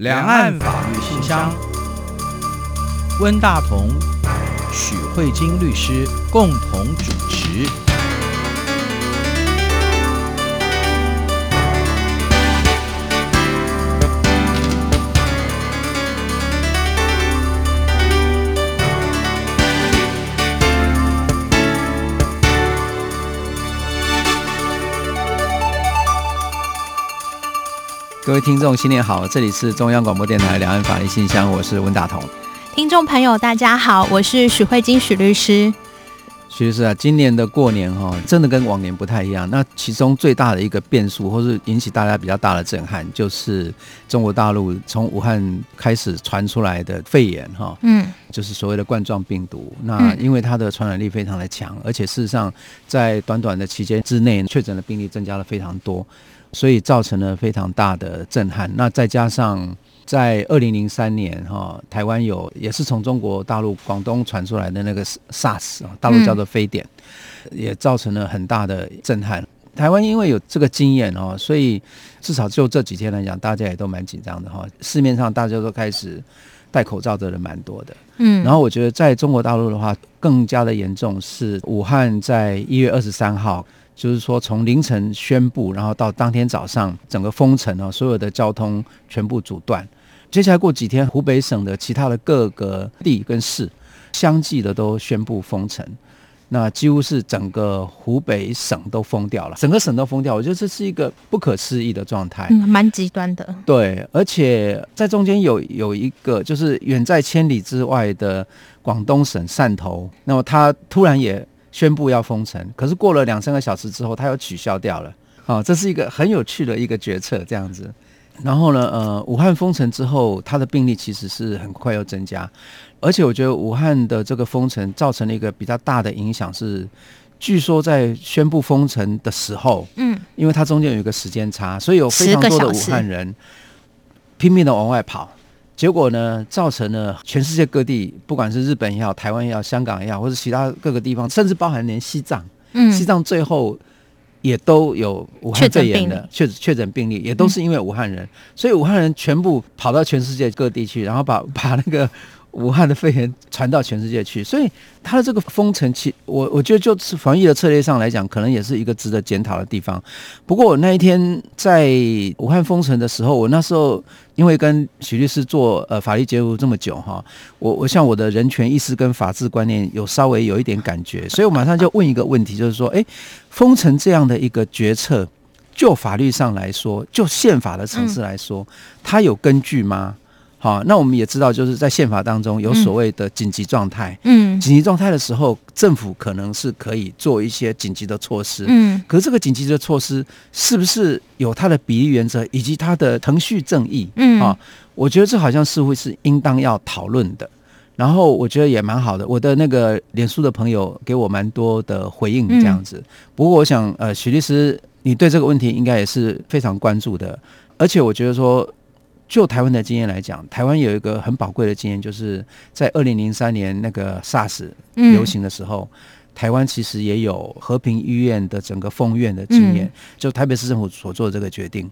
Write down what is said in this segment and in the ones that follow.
两岸法律信箱，温大同、许慧晶律师共同主持。各位听众，新年好！这里是中央广播电台两岸法律信箱，我是温大同。听众朋友，大家好，我是许慧晶许律师。许律师啊，今年的过年哈，真的跟往年不太一样。那其中最大的一个变数，或是引起大家比较大的震撼，就是中国大陆从武汉开始传出来的肺炎哈，嗯，就是所谓的冠状病毒。那因为它的传染力非常的强，而且事实上在短短的期间之内，确诊的病例增加了非常多。所以造成了非常大的震撼。那再加上在二零零三年哈，台湾有也是从中国大陆广东传出来的那个 SARS 啊，大陆叫做非典，也造成了很大的震撼。台湾因为有这个经验哦，所以至少就这几天来讲，大家也都蛮紧张的哈。市面上大家都开始戴口罩的人蛮多的，嗯。然后我觉得在中国大陆的话，更加的严重是武汉在一月二十三号。就是说，从凌晨宣布，然后到当天早上整个封城哦，所有的交通全部阻断。接下来过几天，湖北省的其他的各个地跟市相继的都宣布封城，那几乎是整个湖北省都封掉了，整个省都封掉。我觉得这是一个不可思议的状态，嗯，蛮极端的。对，而且在中间有有一个，就是远在千里之外的广东省汕头，那么他突然也。宣布要封城，可是过了两三个小时之后，他又取消掉了。啊，这是一个很有趣的一个决策，这样子。然后呢，呃，武汉封城之后，它的病例其实是很快又增加，而且我觉得武汉的这个封城造成了一个比较大的影响是，据说在宣布封城的时候，嗯，因为它中间有一个时间差，所以有非常多的武汉人拼命的往外跑。结果呢，造成了全世界各地，不管是日本也好、台湾也好、香港也好，或者其他各个地方，甚至包含连西藏，嗯，西藏最后也都有武汉肺炎的确确诊病例，也都是因为武汉人，嗯，所以武汉人全部跑到全世界各地去，然后把 把那个。武汉的肺炎传到全世界去，所以它的这个封城期，我我觉得就是防疫的策略上来讲，可能也是一个值得检讨的地方。不过我那一天在武汉封城的时候，我那时候因为跟许律师做呃法律节目这么久哈，我我像我的人权意识跟法治观念有稍微有一点感觉，所以我马上就问一个问题，就是说，诶，封城这样的一个决策，就法律上来说，就宪法的层次来说，它有根据吗？好，那我们也知道，就是在宪法当中有所谓的紧急状态。嗯，紧急状态的时候，政府可能是可以做一些紧急的措施。嗯，可是这个紧急的措施是不是有它的比例原则以及它的程序正义？嗯，啊，我觉得这好像似乎是应当要讨论的。然后我觉得也蛮好的，我的那个脸书的朋友给我蛮多的回应，这样子。嗯，不过我想，呃，许律师，你对这个问题应该也是非常关注的，而且我觉得说。就台湾的经验来讲，台湾有一个很宝贵的经验，就是在二零零三年那个 SARS 流行的时候，嗯、台湾其实也有和平医院的整个封院的经验，嗯、就台北市政府所做的这个决定。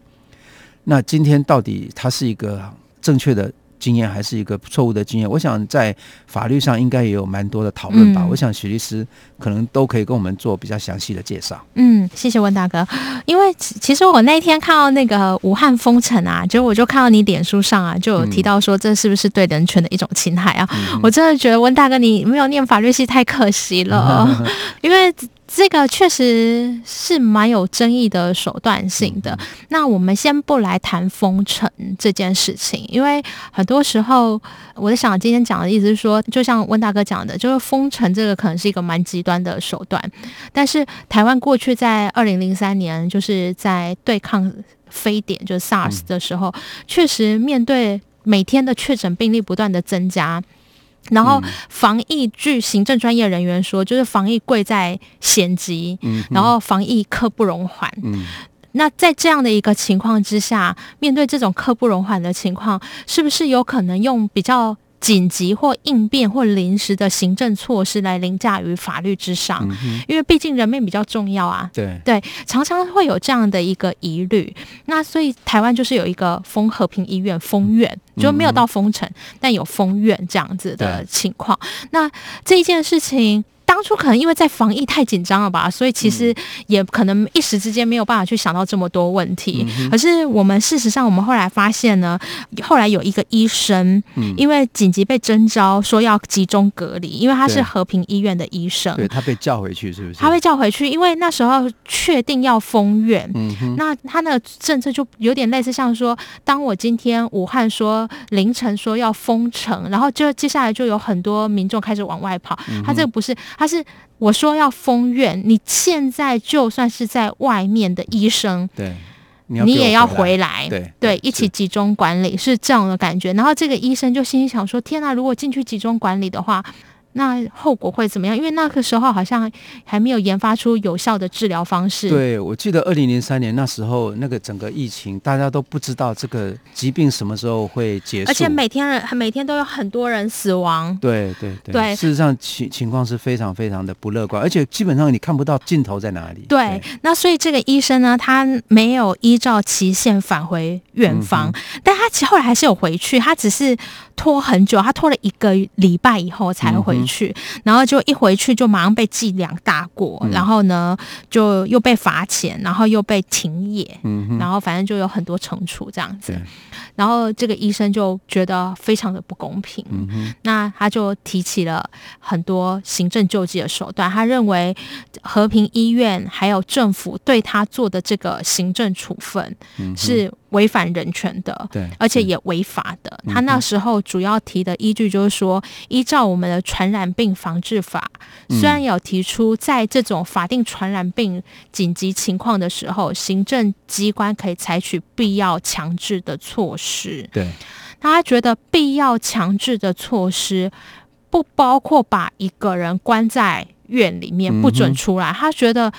那今天到底它是一个正确的经验还是一个错误的经验？我想在法律上应该也有蛮多的讨论吧。嗯、我想许律师可能都可以跟我们做比较详细的介绍。嗯，谢谢温大哥。因为其实我那天看到那个武汉封城啊，就我就看到你脸书上啊，就有提到说这是不是对人权的一种侵害啊？嗯、我真的觉得温大哥你没有念法律系太可惜了，因为。这个确实是蛮有争议的手段性的。那我们先不来谈封城这件事情，因为很多时候，我在想今天讲的意思是说，就像温大哥讲的，就是封城这个可能是一个蛮极端的手段。但是台湾过去在二零零三年，就是在对抗非典，就是 SARS 的时候，确实面对每天的确诊病例不断的增加。然后防疫，据行政专业人员说，就是防疫贵在险急，然后防疫刻不容缓。那在这样的一个情况之下，面对这种刻不容缓的情况，是不是有可能用比较紧急或应变或临时的行政措施来凌驾于法律之上，嗯、因为毕竟人命比较重要啊。对对，常常会有这样的一个疑虑。那所以台湾就是有一个封和平医院封院，嗯、就没有到封城，但有封院这样子的情况。那这一件事情。当初可能因为在防疫太紧张了吧，所以其实也可能一时之间没有办法去想到这么多问题。嗯、可是我们事实上，我们后来发现呢，后来有一个医生，嗯、因为紧急被征召说要集中隔离，因为他是和平医院的医生，对，他被叫回去是不是？他被叫回去，因为那时候确定要封院，嗯、那他那个政策就有点类似像说，当我今天武汉说凌晨说要封城，然后就接下来就有很多民众开始往外跑，嗯、他这个不是。他是我说要封院，你现在就算是在外面的医生，对，你，你也要回来，对对，一起集中管理是，是这样的感觉。然后这个医生就心里想说：天哪，如果进去集中管理的话。那后果会怎么样？因为那个时候好像还没有研发出有效的治疗方式。对，我记得二零零三年那时候，那个整个疫情，大家都不知道这个疾病什么时候会结束，而且每天人每天都有很多人死亡。对对对，对事实上情情况是非常非常的不乐观，而且基本上你看不到尽头在哪里。对，对那所以这个医生呢，他没有依照期限返回远方，嗯、但他其实后来还是有回去，他只是拖很久，他拖了一个礼拜以后才回去。去，然后就一回去就马上被记两大过，嗯、然后呢就又被罚钱，然后又被停业，嗯、然后反正就有很多惩处这样子。然后这个医生就觉得非常的不公平，嗯、哼那他就提起了很多行政救济的手段。他认为和平医院还有政府对他做的这个行政处分是违反人权的，而且也违法的。他那时候主要提的依据就是说，依照我们的传染病防治法，虽然有提出在这种法定传染病紧急情况的时候，行政机关可以采取必要强制的措施。对，他觉得必要强制的措施不包括把一个人关在院里面不准出来。嗯、他觉得。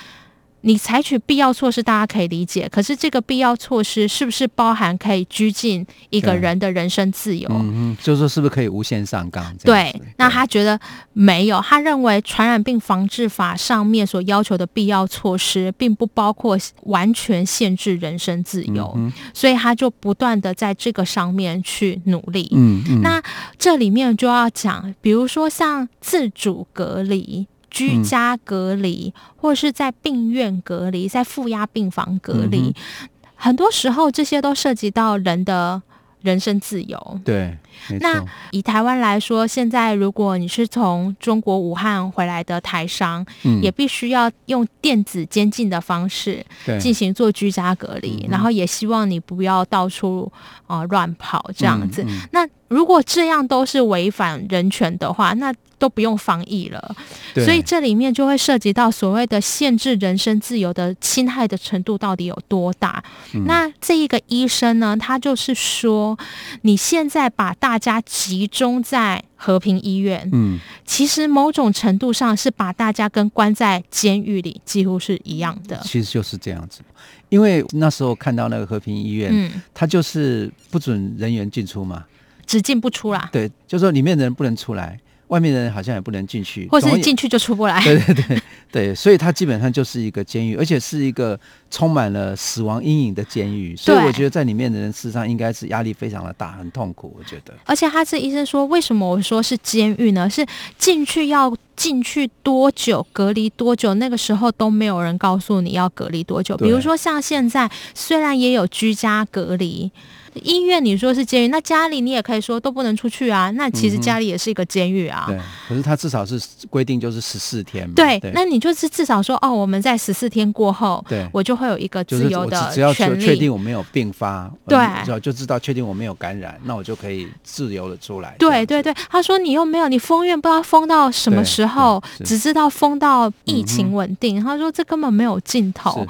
你采取必要措施，大家可以理解。可是这个必要措施是不是包含可以拘禁一个人的人身自由？嗯，就是说是不是可以无限上纲？对，那他觉得没有。他认为《传染病防治法》上面所要求的必要措施，并不包括完全限制人身自由，嗯、所以他就不断的在这个上面去努力。嗯，嗯，那这里面就要讲，比如说像自主隔离。居家隔离，嗯、或者是在病院隔离，在负压病房隔离，嗯、很多时候这些都涉及到人的人身自由。对，那以台湾来说，现在如果你是从中国武汉回来的台商，嗯、也必须要用电子监禁的方式进行做居家隔离，然后也希望你不要到处啊、呃、乱跑这样子。那如果这样都是违反人权的话，那都不用防疫了，所以这里面就会涉及到所谓的限制人身自由的侵害的程度到底有多大？嗯、那这一个医生呢，他就是说，你现在把大家集中在和平医院，嗯，其实某种程度上是把大家跟关在监狱里几乎是一样的。其实就是这样子，因为那时候看到那个和平医院，嗯，他就是不准人员进出嘛，只进不出啦。对，就是说里面的人不能出来。外面的人好像也不能进去，或者是进去就出不来。对对对对，所以它基本上就是一个监狱，而且是一个充满了死亡阴影的监狱。所以我觉得在里面的人事实上应该是压力非常的大，很痛苦。我觉得。而且他这医生说，为什么我说是监狱呢？是进去要进去多久，隔离多久？那个时候都没有人告诉你要隔离多久。比如说像现在，虽然也有居家隔离。医院你说是监狱，那家里你也可以说都不能出去啊。那其实家里也是一个监狱啊。对，可是他至少是规定就是十四天嘛。对，对那你就是至少说哦，我们在十四天过后，对，我就会有一个自由的权利。只要确定我没有病发，对，就知道确定我没有感染，那我就可以自由的出来。对对对，他说你又没有，你封院不知道封到什么时候，只知道封到疫情稳定。嗯、他说这根本没有尽头。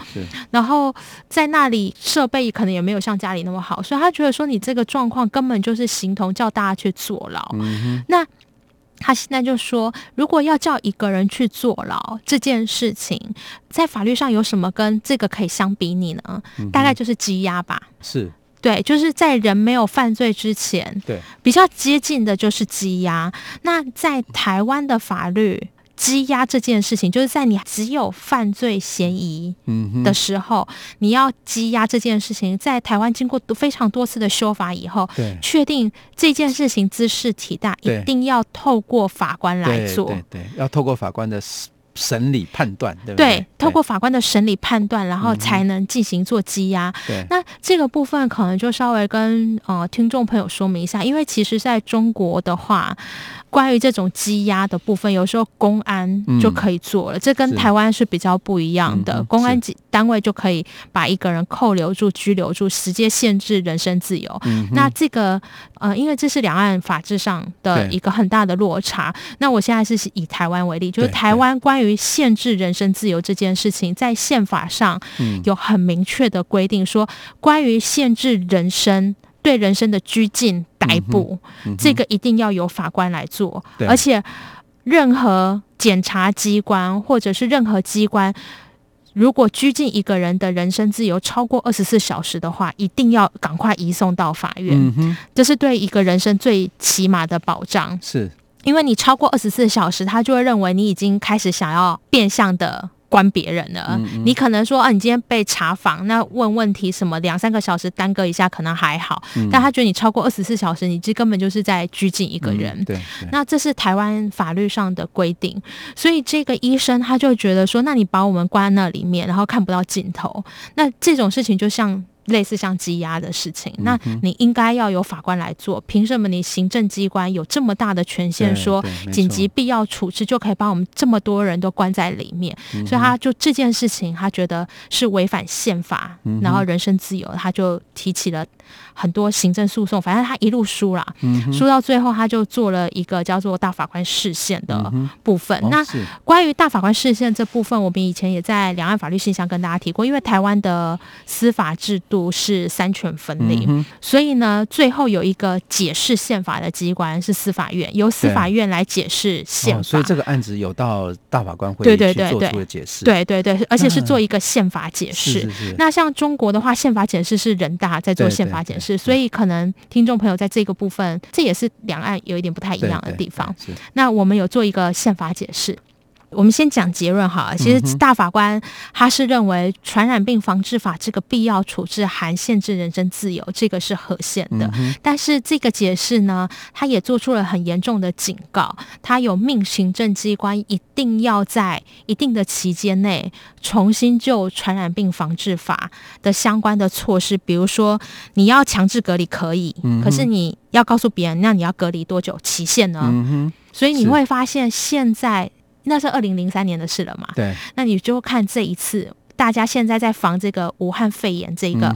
然后在那里设备可能也没有像家里那么好，所以他。觉得说你这个状况根本就是形同叫大家去坐牢。嗯、那他现在就说，如果要叫一个人去坐牢这件事情，在法律上有什么跟这个可以相比拟呢？嗯、大概就是羁押吧。是。对，就是在人没有犯罪之前，对，比较接近的就是羁押。那在台湾的法律，羁押这件事情，就是在你只有犯罪嫌疑的时候，嗯、你要羁押这件事情，在台湾经过非常多次的修法以后，对，确定这件事情知事体大，一定要透过法官来做，对，要透过法官的。审理判断，对不对？对，透过法官的审理判断，然后才能进行做羁押。对，那这个部分可能就稍微跟呃听众朋友说明一下，因为其实在中国的话。关于这种羁押的部分，有时候公安就可以做了，嗯、这跟台湾是比较不一样的。公安单位就可以把一个人扣留住、拘留住，直接限制人身自由。嗯、那这个呃，因为这是两岸法制上的一个很大的落差。那我现在是以台湾为例，就是台湾关于限制人身自由这件事情，在宪法上有很明确的规定，说关于限制人身。对人身的拘禁、逮捕，嗯嗯、这个一定要由法官来做，而且任何检察机关或者是任何机关，如果拘禁一个人的人身自由超过二十四小时的话，一定要赶快移送到法院。嗯、这是对一个人身最起码的保障。是，因为你超过二十四小时，他就会认为你已经开始想要变相的。关别人了，嗯嗯，你可能说啊，你今天被查访，那问问题什么两三个小时耽搁一下可能还好，嗯、但他觉得你超过二十四小时，你这根本就是在拘禁一个人。对，那这是台湾法律上的规定，所以这个医生他就觉得说，那你把我们关在那里面，然后看不到尽头，那这种事情就像。类似像羁押的事情，那你应该要由法官来做。凭什么你行政机关有这么大的权限，说紧急必要处置就可以把我们这么多人都关在里面？所以他就这件事情，他觉得是违反宪法，然后人身自由，他就提起了很多行政诉讼。反正他一路输了，输到最后，他就做了一个叫做大法官视线的部分。那关于大法官视线这部分，我们以前也在两岸法律信箱跟大家提过，因为台湾的司法制度。不是三权分立，嗯、所以呢，最后有一个解释宪法的机关是司法院，由司法院来解释宪法。哦，所以这个案子有到大法官会做出的解释。对对对，而且是做一个宪法解释。嗯、那像中国的话，宪法解释是人大在做宪法解释，所以可能听众朋友在这个部分，这也是两岸有一点不太一样的地方。那我们有做一个宪法解释。我们先讲结论哈，其实大法官他是认为《传染病防治法》这个必要处置含限制人身自由，这个是合宪的。但是这个解释呢，他也做出了很严重的警告，他有命行政机关一定要在一定的期间内重新就《传染病防治法》的相关的措施，比如说你要强制隔离可以，可是你要告诉别人，那你要隔离多久期限呢？所以你会发现现在。那是二零零三年的事了嘛？对，那你就看这一次，大家现在在防这个武汉肺炎这个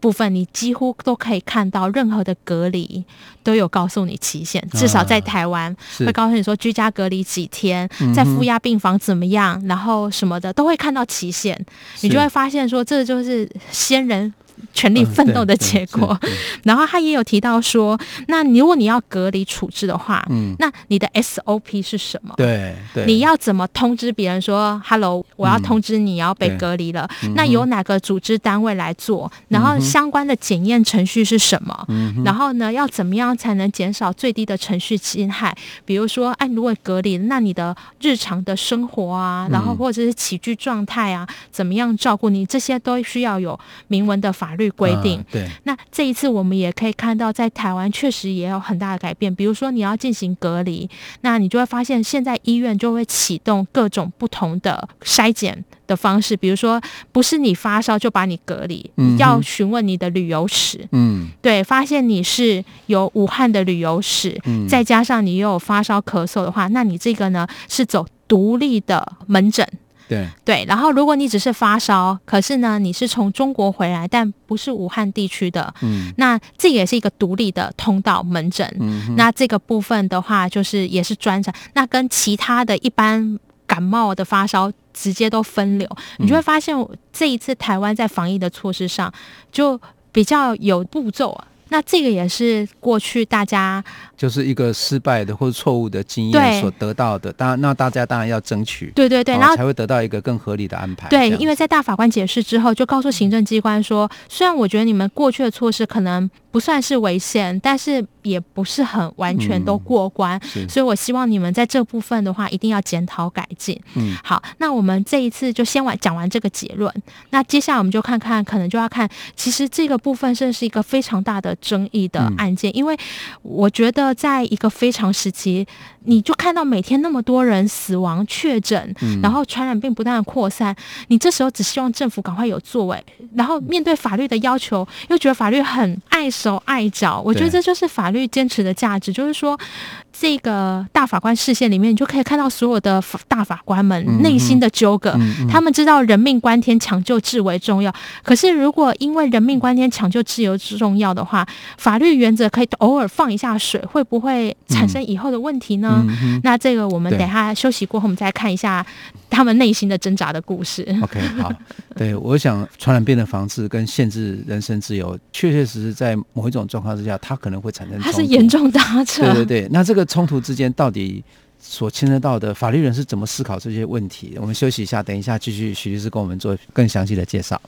部分，嗯、你几乎都可以看到任何的隔离都有告诉你期限，至少在台湾、啊、会告诉你说居家隔离几天，在负压病房怎么样，然后什么的都会看到期限，你就会发现说这就是先人。全力奋斗的结果，嗯、然后他也有提到说，那如果你要隔离处置的话，嗯，那你的 SOP 是什么？对对，你要怎么通知别人说，Hello，我要通知你要被隔离了？嗯、那由哪个组织单位来做？然后相关的检验程序是什么？嗯、然后呢，要怎么样才能减少最低的程序侵害？比如说，哎，如果隔离，那你的日常的生活啊，然后或者是起居状态啊，怎么样照顾你？这些都需要有明文的法。法律规定，对。那这一次我们也可以看到，在台湾确实也有很大的改变。比如说，你要进行隔离，那你就会发现，现在医院就会启动各种不同的筛检的方式。比如说，不是你发烧就把你隔离，要询问你的旅游史。嗯，对，发现你是有武汉的旅游史，再加上你又有发烧咳嗽的话，那你这个呢是走独立的门诊。对。对，然后如果你只是发烧，可是呢，你是从中国回来，但不是武汉地区的，嗯，那这也是一个独立的通道门诊，嗯，那这个部分的话，就是也是专长，那跟其他的一般感冒的发烧直接都分流，嗯，你就会发现这一次台湾在防疫的措施上就比较有步骤啊。那这个也是过去大家就是一个失败的或者错误的经验所得到的。当然，那大家当然要争取，对对对，然后才会得到一个更合理的安排。对，因为在大法官解释之后，就告诉行政机关说，虽然我觉得你们过去的措施可能不算是违宪，但是也不是很完全都过关，嗯、所以我希望你们在这部分的话，一定要检讨改进。嗯，好，那我们这一次就先完讲完这个结论，那接下来我们就看看，可能就要看，其实这个部分是是一个非常大的争议的案件，嗯、因为我觉得在一个非常时期，你就看到每天那么多人死亡确诊，嗯、然后传染病不断的扩散，你这时候只希望政府赶快有作为，然后面对法律的要求，又觉得法律很碍手碍脚，我觉得这就是法律坚持的价值，就是说。这个大法官视线里面，你就可以看到所有的大法官们内心的纠葛。嗯嗯、他们知道人命关天，抢救至为重要。可是，如果因为人命关天，抢救治为重要的话，法律原则可以偶尔放一下水，会不会产生以后的问题呢？那这个我们等下休息过后，我们再看一下他们内心的挣扎的故事。OK，好，对，我想传染病的防治跟限制人身自由，确确实实在某一种状况之下，它可能会产生。它是严重搭扯。对对对，那这个。冲突之间到底所牵涉到的法律人是怎么思考这些问题？我们休息一下，等一下继续徐律师跟我们做更详细的介绍。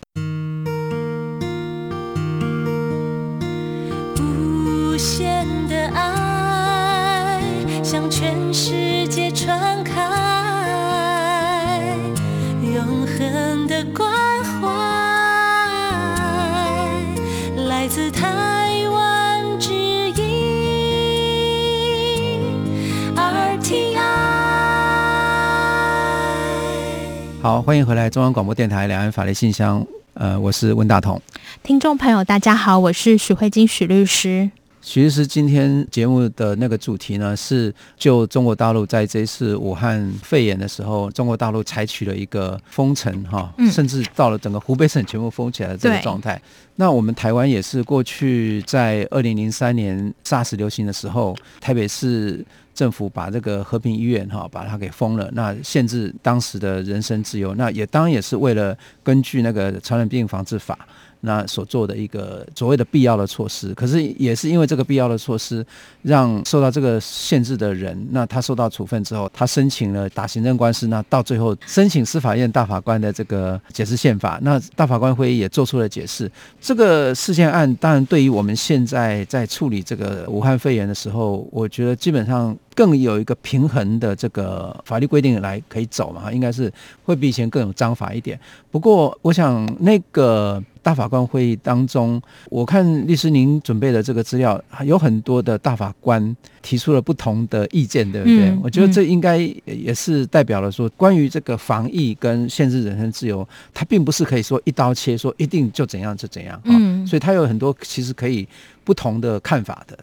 好，欢迎回来中央广播电台两岸法律信箱。呃，我是温大同。听众朋友，大家好，我是许慧金许律师。许律师，今天节目的那个主题呢，是就中国大陆在这次武汉肺炎的时候，中国大陆采取了一个封城哈，嗯、甚至到了整个湖北省全部封起来的这个状态。那我们台湾也是过去在二零零三年 SARS 流行的时候，台北市。政府把这个和平医院哈，把它给封了，那限制当时的人身自由，那也当然也是为了根据那个传染病防治法。那所做的一个所谓的必要的措施，可是也是因为这个必要的措施，让受到这个限制的人，那他受到处分之后，他申请了打行政官司，那到最后申请司法院大法官的这个解释宪法，那大法官会议也做出了解释。这个事件案当然对于我们现在在处理这个武汉肺炎的时候，我觉得基本上更有一个平衡的这个法律规定来可以走嘛，应该是会比以前更有章法一点。不过我想那个。大法官会议当中，我看律师您准备的这个资料，有很多的大法官提出了不同的意见，对不对？嗯、我觉得这应该也是代表了说，关于这个防疫跟限制人身自由，它并不是可以说一刀切，说一定就怎样就怎样。嗯，所以它有很多其实可以不同的看法的。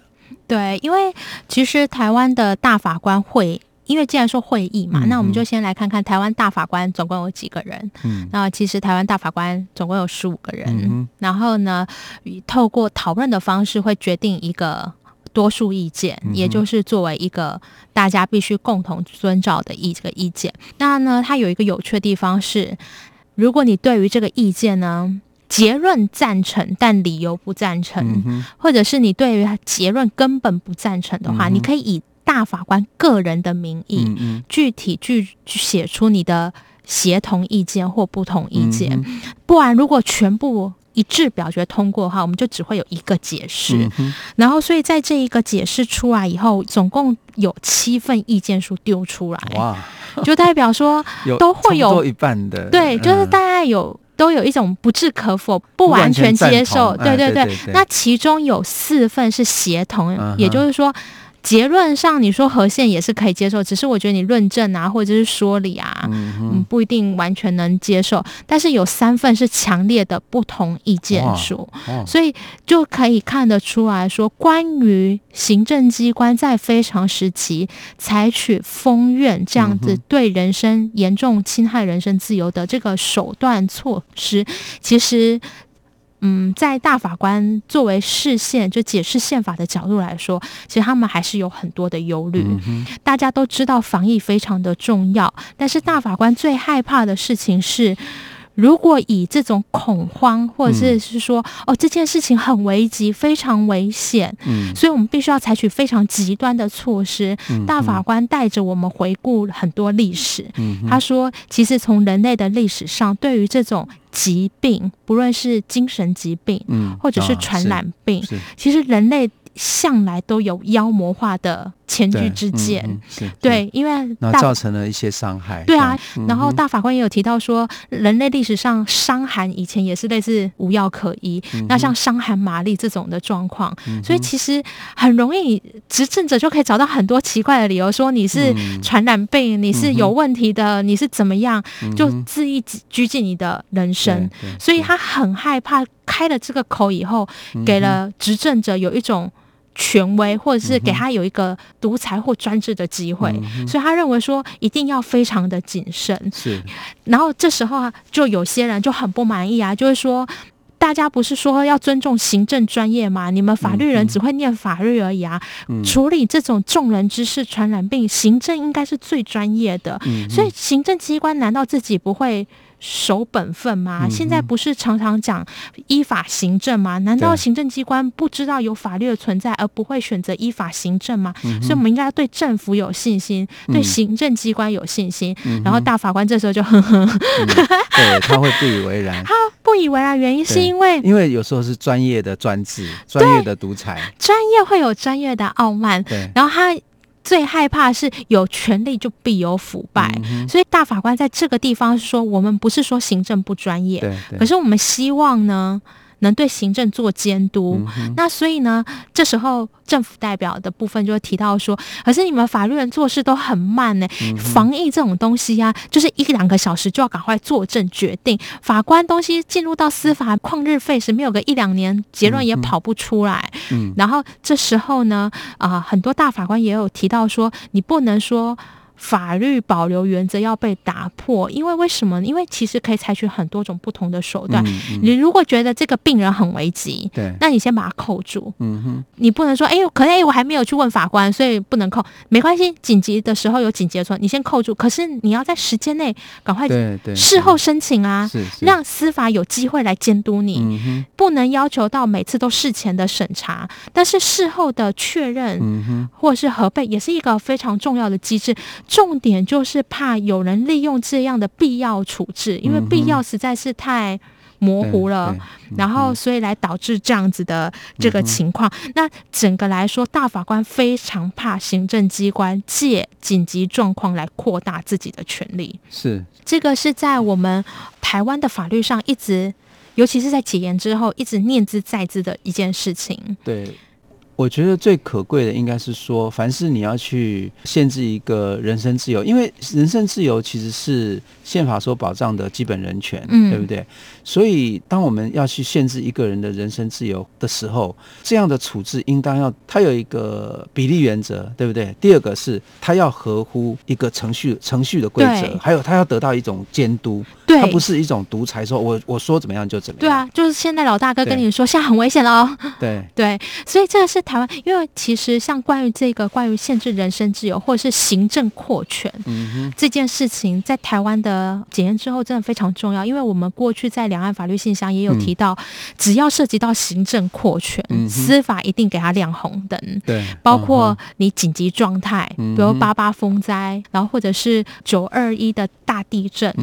对，因为其实台湾的大法官会。因为既然说会议嘛，嗯、那我们就先来看看台湾大法官总共有几个人。嗯，那其实台湾大法官总共有十五个人。嗯、然后呢，透过讨论的方式会决定一个多数意见，嗯、也就是作为一个大家必须共同遵照的一个意见。那呢，它有一个有趣的地方是，如果你对于这个意见呢结论赞成，但理由不赞成，嗯、或者是你对于结论根本不赞成的话，嗯、你可以以大法官个人的名义，嗯嗯。具体去写出你的协同意见或不同意见，不然如果全部一致表决通过的话，我们就只会有一个解释。嗯、然后，所以在这一个解释出来以后，总共有七份意见书丢出来，哇，就代表说 都会有一半的，对，就是大概有、嗯、都有一种不置可否、不完全接受，对对对。那其中有四份是协同，嗯、也就是说。结论上，你说和宪也是可以接受，只是我觉得你论证啊，或者是说理啊，嗯，嗯，不一定完全能接受。但是有三份是强烈的不同意见书，所以就可以看得出来说，关于行政机关在非常时期采取封院这样子对人身严重侵害人身自由的这个手段措施，其实。嗯，在大法官作为释宪就解释宪法的角度来说，其实他们还是有很多的忧虑。嗯、大家都知道防疫非常的重要，但是大法官最害怕的事情是，如果以这种恐慌，或者是是说、嗯、哦这件事情很危急，非常危险，嗯，所以我们必须要采取非常极端的措施。嗯、大法官带着我们回顾很多历史，嗯，他说，其实从人类的历史上，对于这种疾病，不论是精神疾病，嗯，或者是传染病，哦、其实人类。向来都有妖魔化的前车之鉴，嗯嗯、对，因为那造成了一些伤害。对啊，嗯、然后大法官也有提到说，人类历史上伤寒以前也是类似无药可医，嗯、那像伤寒玛丽这种的状况，嗯、所以其实很容易执政者就可以找到很多奇怪的理由，说你是传染病，嗯、你是有问题的，嗯、你是怎么样，就恣意拘禁你的人生，所以他很害怕开了这个口以后，给了执政者有一种。权威，或者是给他有一个独裁或专制的机会，嗯、所以他认为说一定要非常的谨慎。是，然后这时候啊，就有些人就很不满意啊，就是说，大家不是说要尊重行政专业吗？你们法律人只会念法律而已啊，嗯、哼处理这种众人之事、传染病，行政应该是最专业的。嗯、所以行政机关难道自己不会？守本分吗？嗯、现在不是常常讲依法行政吗？难道行政机关不知道有法律的存在而不会选择依法行政吗？嗯、所以，我们应该要对政府有信心，嗯、对行政机关有信心。嗯、然后，大法官这时候就呵呵、嗯，对他会不以为然。他不以为然，原因是因为因为有时候是专业的专制，专业的独裁，专业会有专业的傲慢。对，然后他。最害怕是有权力就必有腐败，嗯、所以大法官在这个地方说，我们不是说行政不专业，可是我们希望呢。能对行政做监督，嗯、那所以呢，这时候政府代表的部分就会提到说，可是你们法律人做事都很慢呢。嗯、防疫这种东西呀、啊，就是一两个小时就要赶快作证决定。法官东西进入到司法旷日费时，没有个一两年，结论也跑不出来。嗯、然后这时候呢，啊、呃，很多大法官也有提到说，你不能说。法律保留原则要被打破，因为为什么？因为其实可以采取很多种不同的手段。嗯嗯、你如果觉得这个病人很危急，对，那你先把它扣住。嗯哼，你不能说，哎呦，可是我还没有去问法官，所以不能扣。没关系，紧急的时候有紧急的时候，你先扣住。可是你要在时间内赶快事后申请啊，让司法有机会来监督你。嗯、不能要求到每次都事前的审查，但是事后的确认，嗯、哼或者是核备，也是一个非常重要的机制。重点就是怕有人利用这样的必要处置，因为必要实在是太模糊了，嗯、然后所以来导致这样子的这个情况。嗯、那整个来说，大法官非常怕行政机关借紧急状况来扩大自己的权利。是这个是在我们台湾的法律上一直，尤其是在解严之后，一直念之在之的一件事情。对。我觉得最可贵的应该是说，凡是你要去限制一个人身自由，因为人身自由其实是宪法所保障的基本人权，嗯，对不对？所以，当我们要去限制一个人的人身自由的时候，这样的处置应当要它有一个比例原则，对不对？第二个是它要合乎一个程序程序的规则，还有它要得到一种监督。对，它不是一种独裁，说我我说怎么样就怎么样。对啊，就是现在老大哥跟你说，现在很危险了哦。对 对，所以这个是台湾，因为其实像关于这个关于限制人身自由或者是行政扩权，嗯，这件事情在台湾的检验之后真的非常重要，因为我们过去在两岸法律信箱也有提到，嗯、只要涉及到行政扩权，嗯、司法一定给他亮红灯。对，包括你紧急状态，嗯、比如八八风灾，然后或者是九二一的大地震，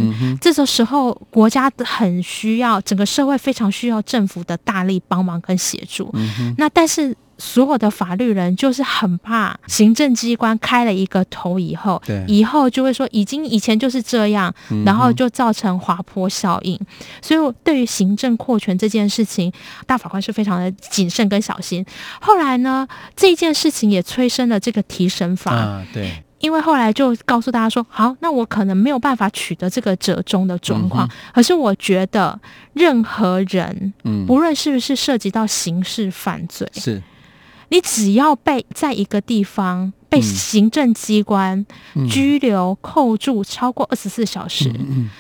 这种。时候，国家很需要，整个社会非常需要政府的大力帮忙跟协助。嗯、那但是所有的法律人就是很怕行政机关开了一个头以后，对以后就会说已经以前就是这样，然后就造成滑坡效应。所以对于行政扩权这件事情，大法官是非常的谨慎跟小心。后来呢，这件事情也催生了这个提审法。啊，对。因为后来就告诉大家说，好，那我可能没有办法取得这个折中的状况，嗯、可是我觉得任何人，嗯，不论是不是涉及到刑事犯罪，是，你只要被在一个地方。被行政机关拘留、扣住超过二十四小时，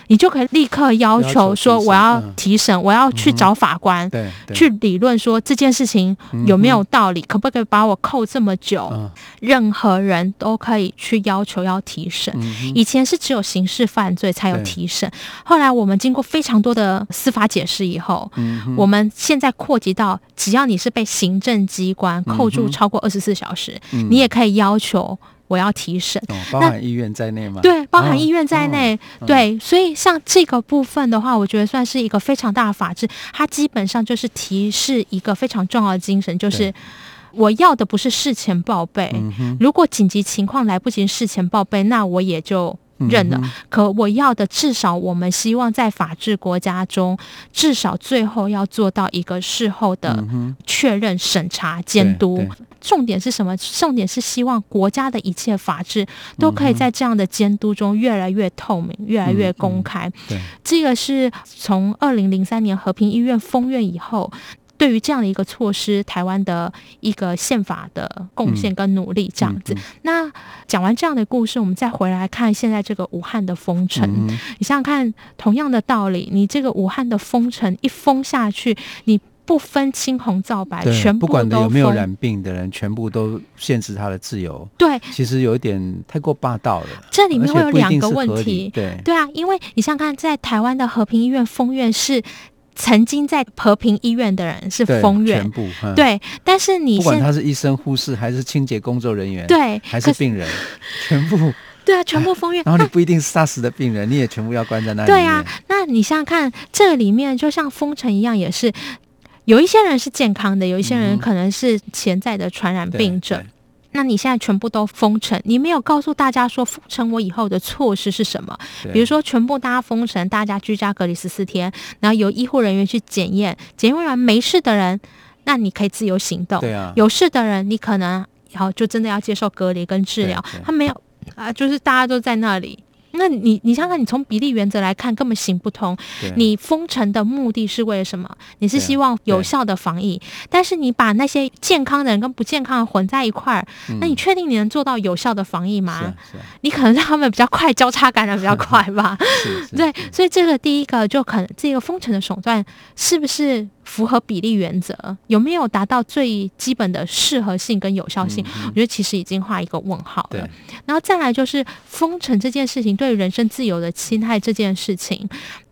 你就可以立刻要求说我要提审，我要去找法官，去理论说这件事情有没有道理，可不可以把我扣这么久？任何人都可以去要求要提审。以前是只有刑事犯罪才有提审，后来我们经过非常多的司法解释以后，我们现在扩及到只要你是被行政机关扣住超过二十四小时，你也可以要求我要提审。包含医院在内吗？对，包含医院在内。对，所以像这个部分的话，我觉得算是一个非常大的法治，它基本上就是提示一个非常重要的精神，就是。我要的不是事前报备，如果紧急情况来不及事前报备，那我也就认了。可我要的，至少我们希望在法治国家中，至少最后要做到一个事后的确认、审查、监督。重点是什么？重点是希望国家的一切法治都可以在这样的监督中越来越透明、越来越公开。这个是从二零零三年和平医院封院以后。对于这样的一个措施，台湾的一个宪法的贡献跟努力，这样子。嗯嗯嗯、那讲完这样的故事，我们再回来看现在这个武汉的封城。嗯、你想想看，同样的道理，你这个武汉的封城一封下去，你不分青红皂白，全部不管有没有染病的人，全部都限制他的自由。对，其实有一点太过霸道了。这里面会有两个问题。对对啊，因为你想想看，在台湾的和平医院封院是。曾经在和平医院的人是封院，全部、嗯、对，但是你不管他是医生、护士，还是清洁工作人员，对，还是病人，全部 对啊，全部封院。然后你不一定是 SARS 的病人，你也全部要关在那里。对啊，那你想想看，这里面就像封城一样，也是有一些人是健康的，有一些人可能是潜在的传染病者。嗯那你现在全部都封城，你没有告诉大家说封城我以后的措施是什么？比如说全部大家封城，大家居家隔离十四天，然后由医护人员去检验，检验完没事的人，那你可以自由行动。对啊，有事的人你可能然后就真的要接受隔离跟治疗。他没有啊，就是大家都在那里。那你你想想，你从比例原则来看，根本行不通。你封城的目的是为了什么？你是希望有效的防疫，但是你把那些健康的人跟不健康的混在一块儿，那你确定你能做到有效的防疫吗？你可能让他们比较快交叉感染比较快吧。对，所以这个第一个就可能这个封城的手段是不是？符合比例原则，有没有达到最基本的适合性跟有效性？嗯、我觉得其实已经画一个问号了。对然后再来就是封城这件事情对于人身自由的侵害这件事情，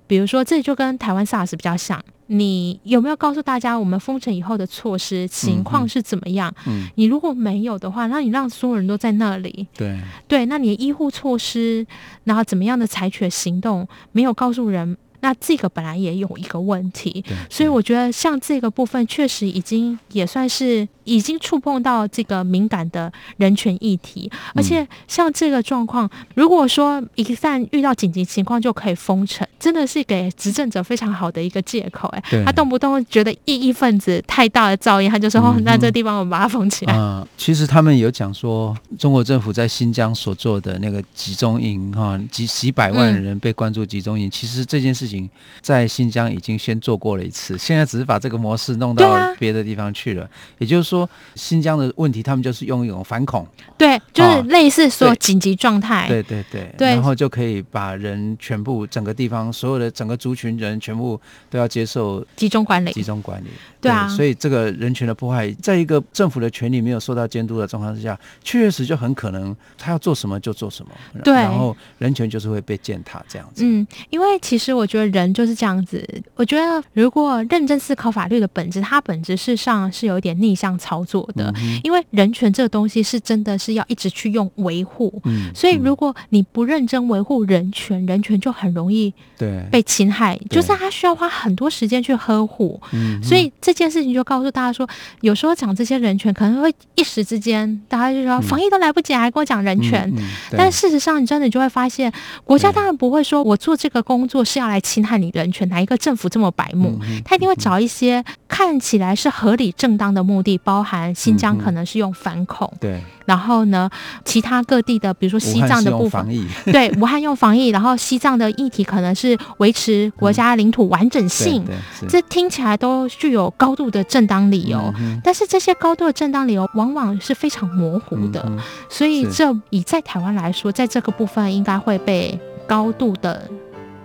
比如说这就跟台湾 SARS 比较像，你有没有告诉大家我们封城以后的措施情况是怎么样？嗯，你如果没有的话，那你让所有人都在那里，对对，那你的医护措施，然后怎么样的采取行动，没有告诉人。那这个本来也有一个问题，所以我觉得像这个部分确实已经也算是已经触碰到这个敏感的人权议题，而且像这个状况，如果说一旦遇到紧急情况就可以封城，真的是给执政者非常好的一个借口。哎，他动不动觉得异议分子太大的噪音，他就说哦，那这地方我们把它封起来。啊，其实他们有讲说，中国政府在新疆所做的那个集中营，哈，几几百万人被关注集中营，其实这件事情。在新疆已经先做过了一次，现在只是把这个模式弄到别的地方去了。啊、也就是说，新疆的问题，他们就是用一种反恐，对，就是类似说紧急状态，对对对，对，然后就可以把人全部整个地方所有的整个族群人全部都要接受集中管理，集中管理。对啊，所以这个人权的破坏，在一个政府的权力没有受到监督的状况之下，确实就很可能他要做什么就做什么，对，然后人权就是会被践踏这样子。嗯，因为其实我觉得人就是这样子。我觉得如果认真思考法律的本质，它本质事实上是有一点逆向操作的。嗯、因为人权这个东西是真的是要一直去用维护，嗯，所以如果你不认真维护人权，人权就很容易对被侵害，就是他需要花很多时间去呵护，嗯，所以这。这件事情就告诉大家说，有时候讲这些人权，可能会一时之间，大家就说防疫都来不及，还跟我讲人权。但事实上，你真的就会发现，国家当然不会说我做这个工作是要来侵害你人权？哪一个政府这么白目？他一定会找一些看起来是合理正当的目的，包含新疆可能是用反恐，对。然后呢，其他各地的，比如说西藏的部分，对，武汉用防疫，然后西藏的议题可能是维持国家领土完整性，这听起来都具有高度的正当理由。但是这些高度的正当理由往往是非常模糊的，所以这以在台湾来说，在这个部分应该会被高度的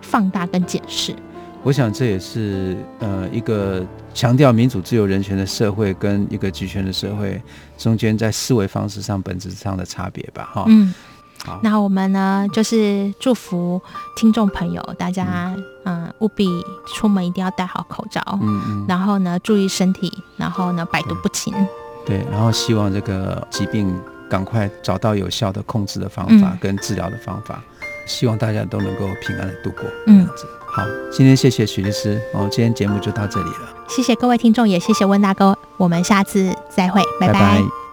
放大跟检视。我想这也是呃一个强调民主、自由、人权的社会跟一个集权的社会中间在思维方式上本质上的差别吧，哈。嗯，好，那我们呢就是祝福听众朋友，大家嗯务必出门一定要戴好口罩，嗯嗯，然后呢注意身体，然后呢百毒不侵。对，然后希望这个疾病赶快找到有效的控制的方法跟治疗的方法，嗯、希望大家都能够平安的度过。嗯。这样子。好，今天谢谢许律师，哦，今天节目就到这里了。谢谢各位听众，也谢谢温大哥，我们下次再会，拜拜。拜拜。